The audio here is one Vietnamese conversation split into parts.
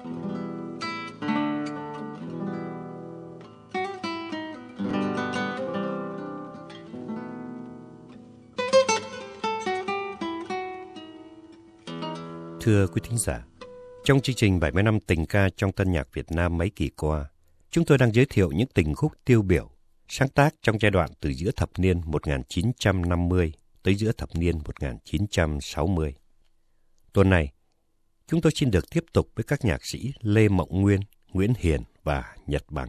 Thưa quý thính giả, trong chương trình 70 năm tình ca trong tân nhạc Việt Nam mấy kỳ qua, chúng tôi đang giới thiệu những tình khúc tiêu biểu, sáng tác trong giai đoạn từ giữa thập niên 1950 tới giữa thập niên 1960. Tuần này, chúng tôi xin được tiếp tục với các nhạc sĩ Lê Mộng Nguyên, Nguyễn Hiền và Nhật Bằng.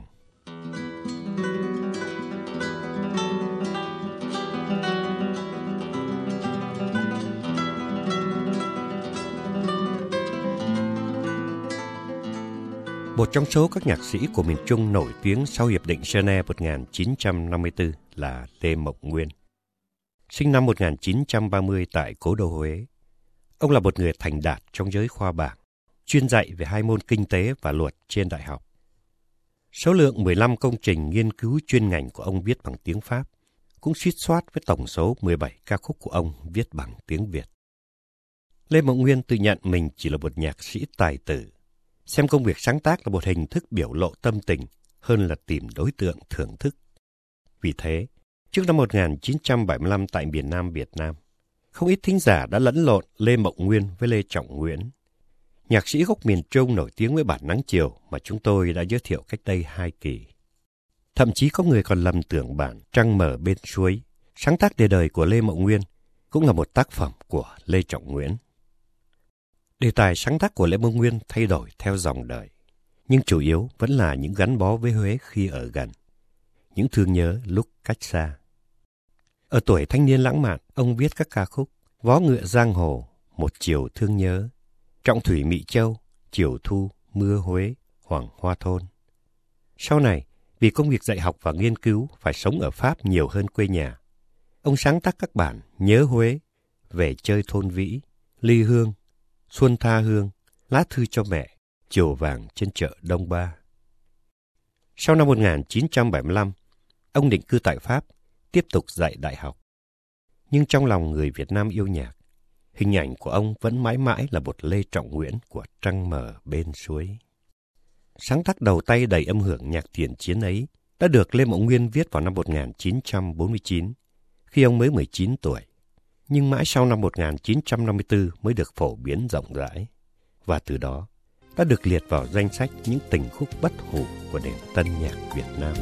Một trong số các nhạc sĩ của miền Trung nổi tiếng sau Hiệp định Geneva 1954 là Lê Mộng Nguyên. Sinh năm 1930 tại Cố Đô Huế, ông là một người thành đạt trong giới khoa bảng, chuyên dạy về hai môn kinh tế và luật trên đại học. Số lượng 15 công trình nghiên cứu chuyên ngành của ông viết bằng tiếng Pháp cũng suýt soát với tổng số 17 ca khúc của ông viết bằng tiếng Việt. Lê Mộng Nguyên tự nhận mình chỉ là một nhạc sĩ tài tử xem công việc sáng tác là một hình thức biểu lộ tâm tình hơn là tìm đối tượng thưởng thức. Vì thế, trước năm 1975 tại miền Nam Việt Nam, không ít thính giả đã lẫn lộn Lê Mộng Nguyên với Lê Trọng Nguyễn. Nhạc sĩ gốc miền Trung nổi tiếng với bản nắng chiều mà chúng tôi đã giới thiệu cách đây hai kỳ. Thậm chí có người còn lầm tưởng bản Trăng mở bên suối, sáng tác đề đời của Lê Mộng Nguyên, cũng là một tác phẩm của Lê Trọng Nguyễn. Đề tài sáng tác của Lê mộng Nguyên thay đổi theo dòng đời, nhưng chủ yếu vẫn là những gắn bó với Huế khi ở gần, những thương nhớ lúc cách xa. Ở tuổi thanh niên lãng mạn, ông viết các ca khúc Vó ngựa giang hồ, Một chiều thương nhớ, Trọng thủy Mỹ Châu, Chiều thu, Mưa Huế, Hoàng Hoa Thôn. Sau này, vì công việc dạy học và nghiên cứu phải sống ở Pháp nhiều hơn quê nhà, ông sáng tác các bản Nhớ Huế, Về chơi thôn Vĩ, Ly Hương, Xuân tha hương, lá thư cho mẹ, chiều vàng trên chợ Đông Ba. Sau năm 1975, ông định cư tại Pháp, tiếp tục dạy đại học. Nhưng trong lòng người Việt Nam yêu nhạc, hình ảnh của ông vẫn mãi mãi là một Lê Trọng Nguyễn của trăng mờ bên suối. Sáng tác đầu tay đầy âm hưởng nhạc tiền chiến ấy đã được Lê Mộng Nguyên viết vào năm 1949, khi ông mới 19 tuổi nhưng mãi sau năm 1954 mới được phổ biến rộng rãi. Và từ đó đã được liệt vào danh sách những tình khúc bất hủ của nền tân nhạc Việt Nam.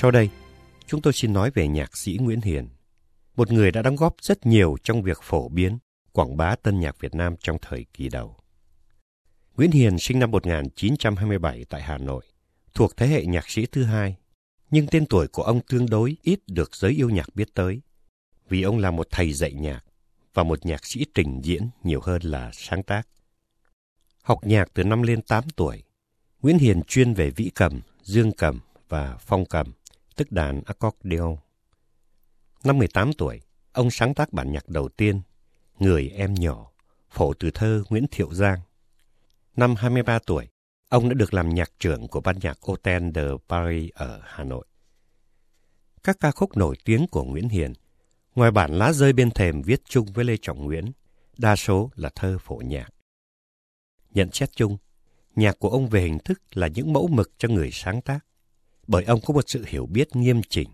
Sau đây, chúng tôi xin nói về nhạc sĩ Nguyễn Hiền, một người đã đóng góp rất nhiều trong việc phổ biến, quảng bá tân nhạc Việt Nam trong thời kỳ đầu. Nguyễn Hiền sinh năm 1927 tại Hà Nội, thuộc thế hệ nhạc sĩ thứ hai, nhưng tên tuổi của ông tương đối ít được giới yêu nhạc biết tới, vì ông là một thầy dạy nhạc và một nhạc sĩ trình diễn nhiều hơn là sáng tác. Học nhạc từ năm lên 8 tuổi, Nguyễn Hiền chuyên về vĩ cầm, dương cầm và phong cầm, tức đàn accordion. Năm 18 tuổi, ông sáng tác bản nhạc đầu tiên, Người em nhỏ, phổ từ thơ Nguyễn Thiệu Giang. Năm 23 tuổi, ông đã được làm nhạc trưởng của ban nhạc Hotel de Paris ở Hà Nội. Các ca khúc nổi tiếng của Nguyễn Hiền, ngoài bản lá rơi bên thềm viết chung với Lê Trọng Nguyễn, đa số là thơ phổ nhạc. Nhận xét chung, nhạc của ông về hình thức là những mẫu mực cho người sáng tác, bởi ông có một sự hiểu biết nghiêm chỉnh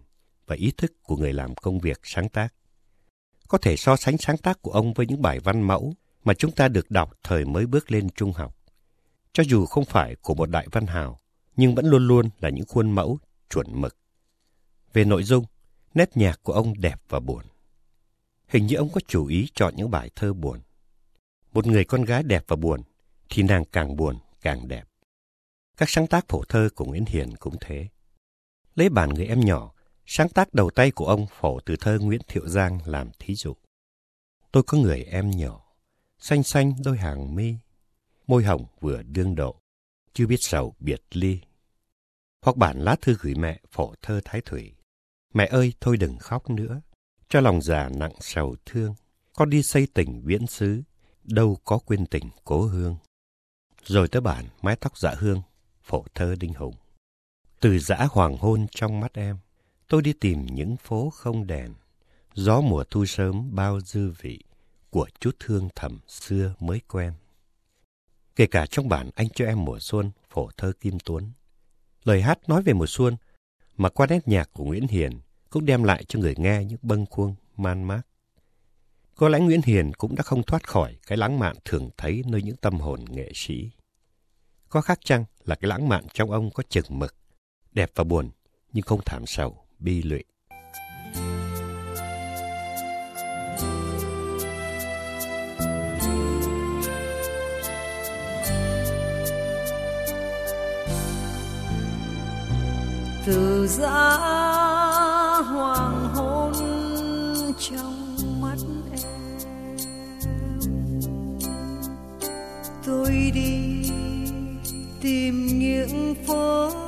và ý thức của người làm công việc sáng tác. Có thể so sánh sáng tác của ông với những bài văn mẫu mà chúng ta được đọc thời mới bước lên trung học. Cho dù không phải của một đại văn hào, nhưng vẫn luôn luôn là những khuôn mẫu chuẩn mực. Về nội dung, nét nhạc của ông đẹp và buồn. Hình như ông có chủ ý chọn những bài thơ buồn. Một người con gái đẹp và buồn, thì nàng càng buồn, càng đẹp. Các sáng tác phổ thơ của Nguyễn Hiền cũng thế. Lấy bản người em nhỏ, sáng tác đầu tay của ông phổ từ thơ Nguyễn Thiệu Giang làm thí dụ. Tôi có người em nhỏ, xanh xanh đôi hàng mi, môi hồng vừa đương độ, chưa biết sầu biệt ly. Hoặc bản lá thư gửi mẹ phổ thơ Thái Thủy. Mẹ ơi thôi đừng khóc nữa, cho lòng già nặng sầu thương. Con đi xây tỉnh viễn xứ, đâu có quên tình cố hương. Rồi tới bản mái tóc dạ hương, phổ thơ Đinh Hùng. Từ dã hoàng hôn trong mắt em, tôi đi tìm những phố không đèn. Gió mùa thu sớm bao dư vị của chút thương thầm xưa mới quen. Kể cả trong bản Anh cho em mùa xuân, phổ thơ Kim Tuấn. Lời hát nói về mùa xuân, mà qua nét nhạc của Nguyễn Hiền cũng đem lại cho người nghe những bâng khuâng, man mác. Có lẽ Nguyễn Hiền cũng đã không thoát khỏi cái lãng mạn thường thấy nơi những tâm hồn nghệ sĩ. Có khác chăng là cái lãng mạn trong ông có chừng mực, đẹp và buồn, nhưng không thảm sầu, bi lụy. từ giã hoàng hôn trong mắt em tôi đi tìm những phố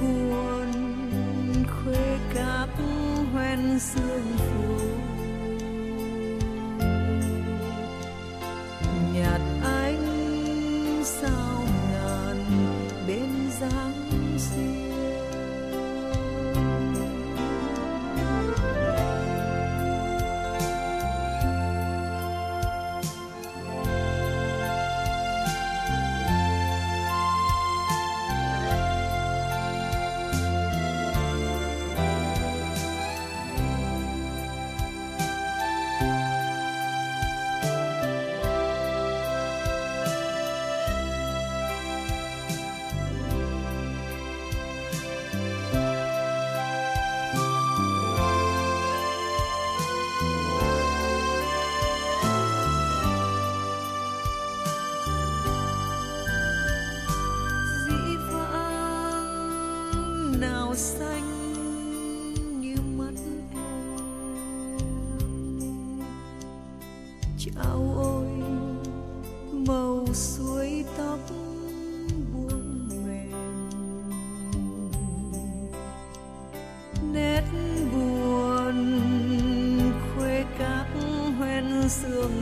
buồn khuê cáp hoen sương phủ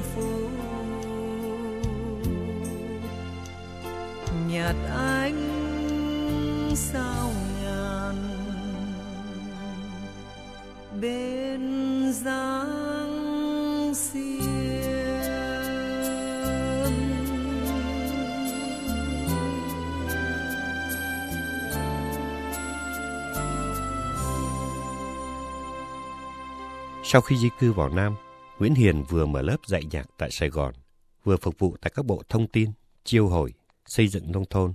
phố nhạt ánh sao nhàn bên dáng xiên. Sau khi di cư vào Nam, Nguyễn Hiền vừa mở lớp dạy nhạc tại Sài Gòn, vừa phục vụ tại các bộ thông tin, chiêu hồi, xây dựng nông thôn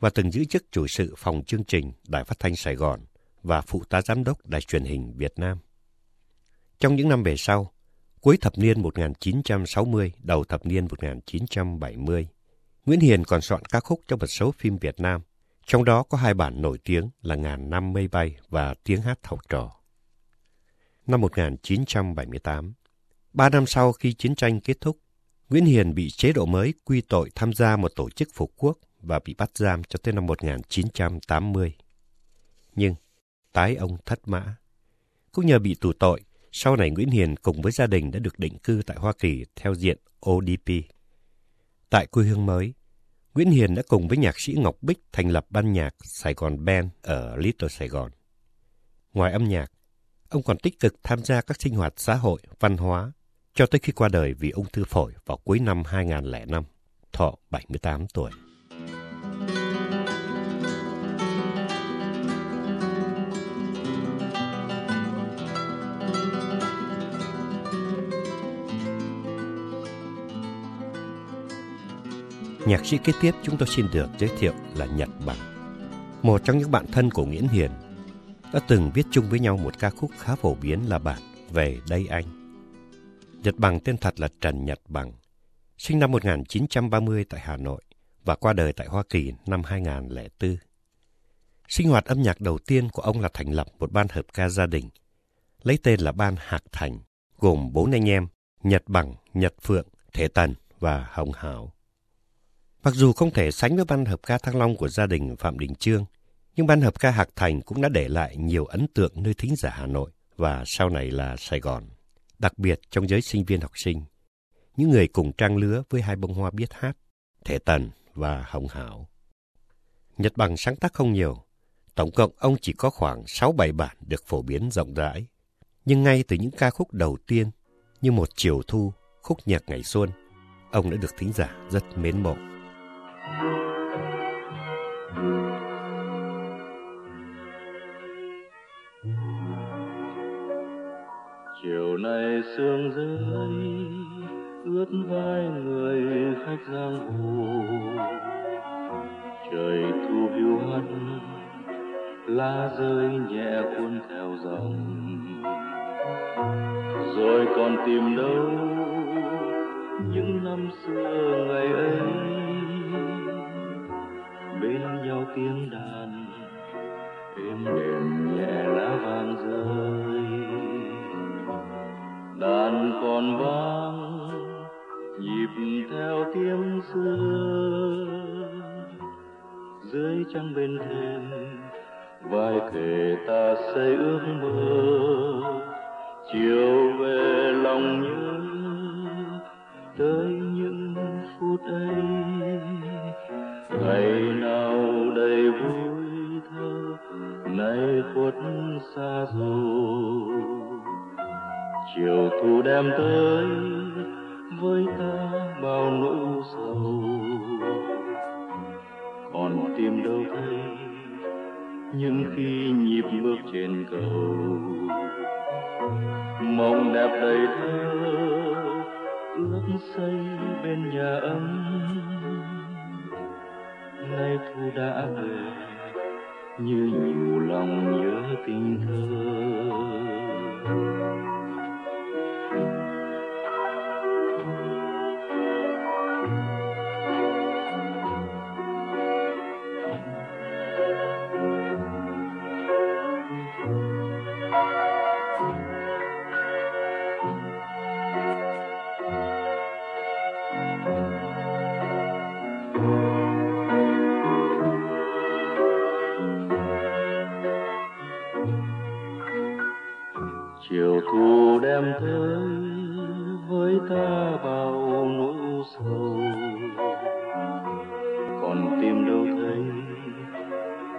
và từng giữ chức chủ sự phòng chương trình Đài Phát thanh Sài Gòn và phụ tá giám đốc Đài truyền hình Việt Nam. Trong những năm về sau, cuối thập niên 1960, đầu thập niên 1970, Nguyễn Hiền còn soạn ca khúc cho một số phim Việt Nam, trong đó có hai bản nổi tiếng là Ngàn năm mây bay và Tiếng hát học trò. Năm 1978, ba năm sau khi chiến tranh kết thúc, Nguyễn Hiền bị chế độ mới quy tội tham gia một tổ chức phục quốc và bị bắt giam cho tới năm 1980. Nhưng, tái ông thất mã. Cũng nhờ bị tù tội, sau này Nguyễn Hiền cùng với gia đình đã được định cư tại Hoa Kỳ theo diện ODP. Tại quê hương mới, Nguyễn Hiền đã cùng với nhạc sĩ Ngọc Bích thành lập ban nhạc Sài Gòn Band ở Little Sài Gòn. Ngoài âm nhạc, ông còn tích cực tham gia các sinh hoạt xã hội, văn hóa, cho tới khi qua đời vì ung thư phổi vào cuối năm 2005, thọ 78 tuổi. Nhạc sĩ kế tiếp chúng tôi xin được giới thiệu là Nhật Bằng. Một trong những bạn thân của Nguyễn Hiền đã từng viết chung với nhau một ca khúc khá phổ biến là bản Về đây anh. Nhật Bằng tên thật là Trần Nhật Bằng, sinh năm 1930 tại Hà Nội và qua đời tại Hoa Kỳ năm 2004. Sinh hoạt âm nhạc đầu tiên của ông là thành lập một ban hợp ca gia đình, lấy tên là Ban Hạc Thành, gồm bốn anh em Nhật Bằng, Nhật Phượng, Thể Tần và Hồng Hảo. Mặc dù không thể sánh với ban hợp ca Thăng Long của gia đình Phạm Đình Trương, nhưng ban hợp ca Hạc Thành cũng đã để lại nhiều ấn tượng nơi thính giả Hà Nội và sau này là Sài Gòn, đặc biệt trong giới sinh viên học sinh, những người cùng trang lứa với hai bông hoa biết hát, Thể Tần và Hồng Hảo. Nhật Bằng sáng tác không nhiều, tổng cộng ông chỉ có khoảng 6-7 bản được phổ biến rộng rãi. Nhưng ngay từ những ca khúc đầu tiên, như một chiều thu, khúc nhạc ngày xuân, ông đã được thính giả rất mến mộ. Chiều nay sương rơi ướt vai người khách giang hồ. Trời thu hiu hắt, lá rơi nhẹ cuốn theo dòng. Rồi còn tìm đâu những năm xưa ngày ấy? Bên nhau tiếng đàn, êm đềm nhẹ lá vàng rơi đàn còn vang, nhịp theo tiếng xưa. Dưới trăng bên thềm vai kề ta xây ước mơ. Chiều về lòng nhớ, tới những phút ấy. Ngày nào đầy vui thơ, nay khuất xa rồi chiều thu đem tới với ta bao nỗi sầu. Còn tìm đâu thấy những khi nhịp bước trên cầu. Mộng đẹp đầy thơ ước xây bên nhà ấm. Nay thu đã về, như nhiều lòng nhớ tình thơ.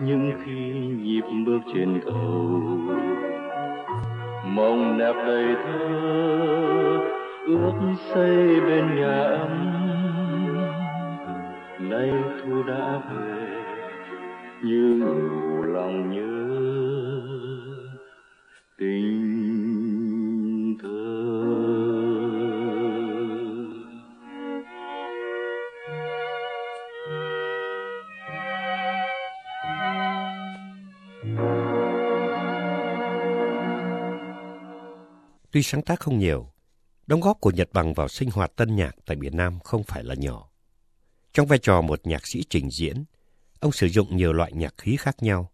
Những khi nhịp bước trên cầu, mong nẹp đầy thơ, ước xây bên nhà ấm. Nay thu đã về như nhiều lòng nhớ Tuy sáng tác không nhiều, đóng góp của Nhật Bằng vào sinh hoạt tân nhạc tại Việt Nam không phải là nhỏ. Trong vai trò một nhạc sĩ trình diễn, ông sử dụng nhiều loại nhạc khí khác nhau,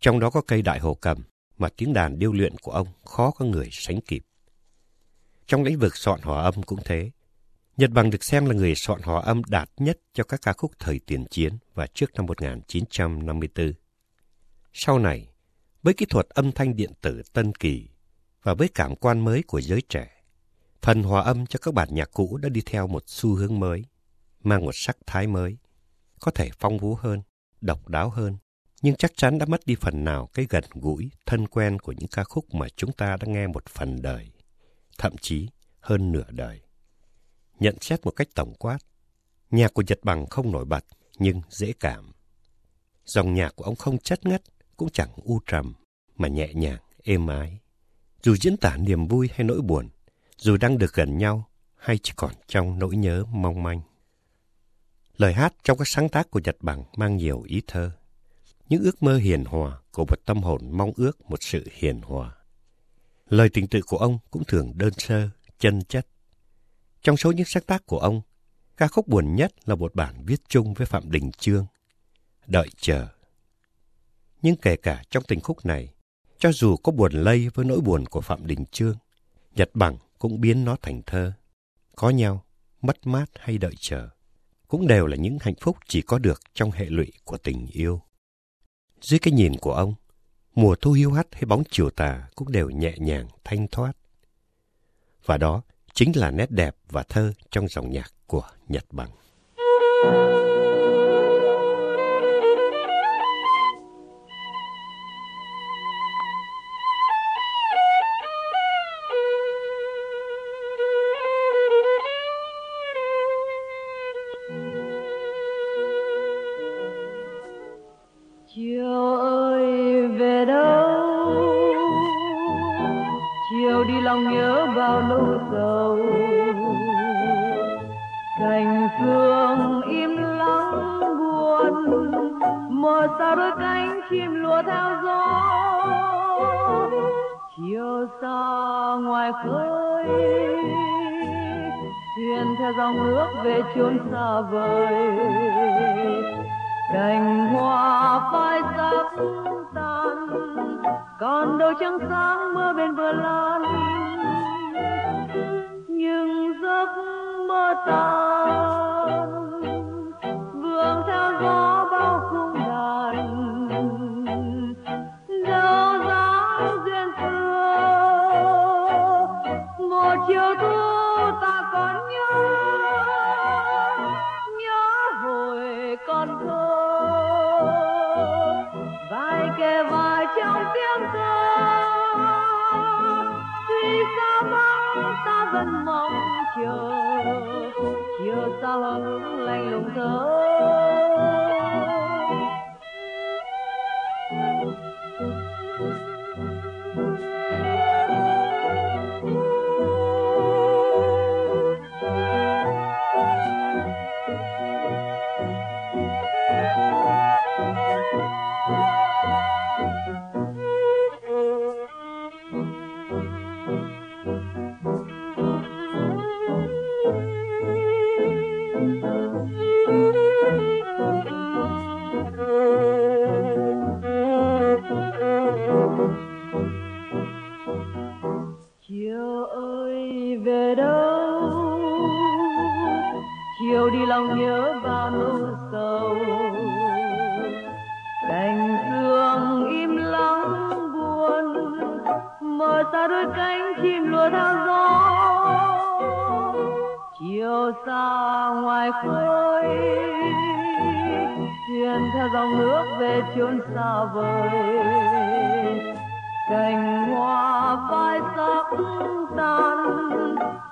trong đó có cây đại hồ cầm mà tiếng đàn điêu luyện của ông khó có người sánh kịp. Trong lĩnh vực soạn hòa âm cũng thế. Nhật Bằng được xem là người soạn hòa âm đạt nhất cho các ca khúc thời tiền chiến và trước năm 1954. Sau này, với kỹ thuật âm thanh điện tử tân kỳ và với cảm quan mới của giới trẻ, phần hòa âm cho các bản nhạc cũ đã đi theo một xu hướng mới, mang một sắc thái mới, có thể phong phú hơn, độc đáo hơn, nhưng chắc chắn đã mất đi phần nào cái gần gũi, thân quen của những ca khúc mà chúng ta đã nghe một phần đời, thậm chí hơn nửa đời. Nhận xét một cách tổng quát, nhạc của Nhật Bằng không nổi bật nhưng dễ cảm. Dòng nhạc của ông không chất ngất, cũng chẳng u trầm, mà nhẹ nhàng, êm ái. Dù diễn tả niềm vui hay nỗi buồn, dù đang được gần nhau hay chỉ còn trong nỗi nhớ mong manh. Lời hát trong các sáng tác của Nhật Bằng mang nhiều ý thơ. Những ước mơ hiền hòa của một tâm hồn mong ước một sự hiền hòa. Lời tình tự của ông cũng thường đơn sơ, chân chất. Trong số những sáng tác của ông, ca khúc buồn nhất là một bản viết chung với Phạm Đình Chương, Đợi chờ. Nhưng kể cả trong tình khúc này, cho dù có buồn lây với nỗi buồn của Phạm Đình trương Nhật Bằng cũng biến nó thành thơ. Có nhau, mất mát hay đợi chờ, cũng đều là những hạnh phúc chỉ có được trong hệ lụy của tình yêu. Dưới cái nhìn của ông, mùa thu hiu hắt hay bóng chiều tà cũng đều nhẹ nhàng, thanh thoát. Và đó chính là nét đẹp và thơ trong dòng nhạc của Nhật Bằng. chiều cành phương im lặng buồn mờ xa đôi cánh chim lùa theo gió. Chiều xa ngoài khơi, thuyền theo dòng nước về chốn xa vời. Cành hoa phai sắc tan, còn đâu trăng sáng mưa bên bờ lan giấc mơ mơ vương theo gió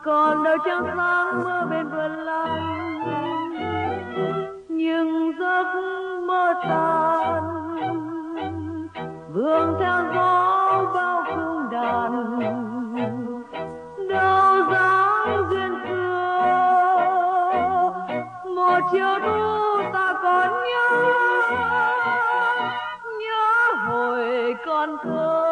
còn đâu trăng sáng mơ bên vườn lan nhưng giấc mơ tan vương theo gió bao cung đàn, đâu dáng duyên xưa. Một chiều thu ta còn nhớ nhớ hồi còn thơ.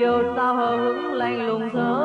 Ta chiều sao hờ hững lạnh lùng thơ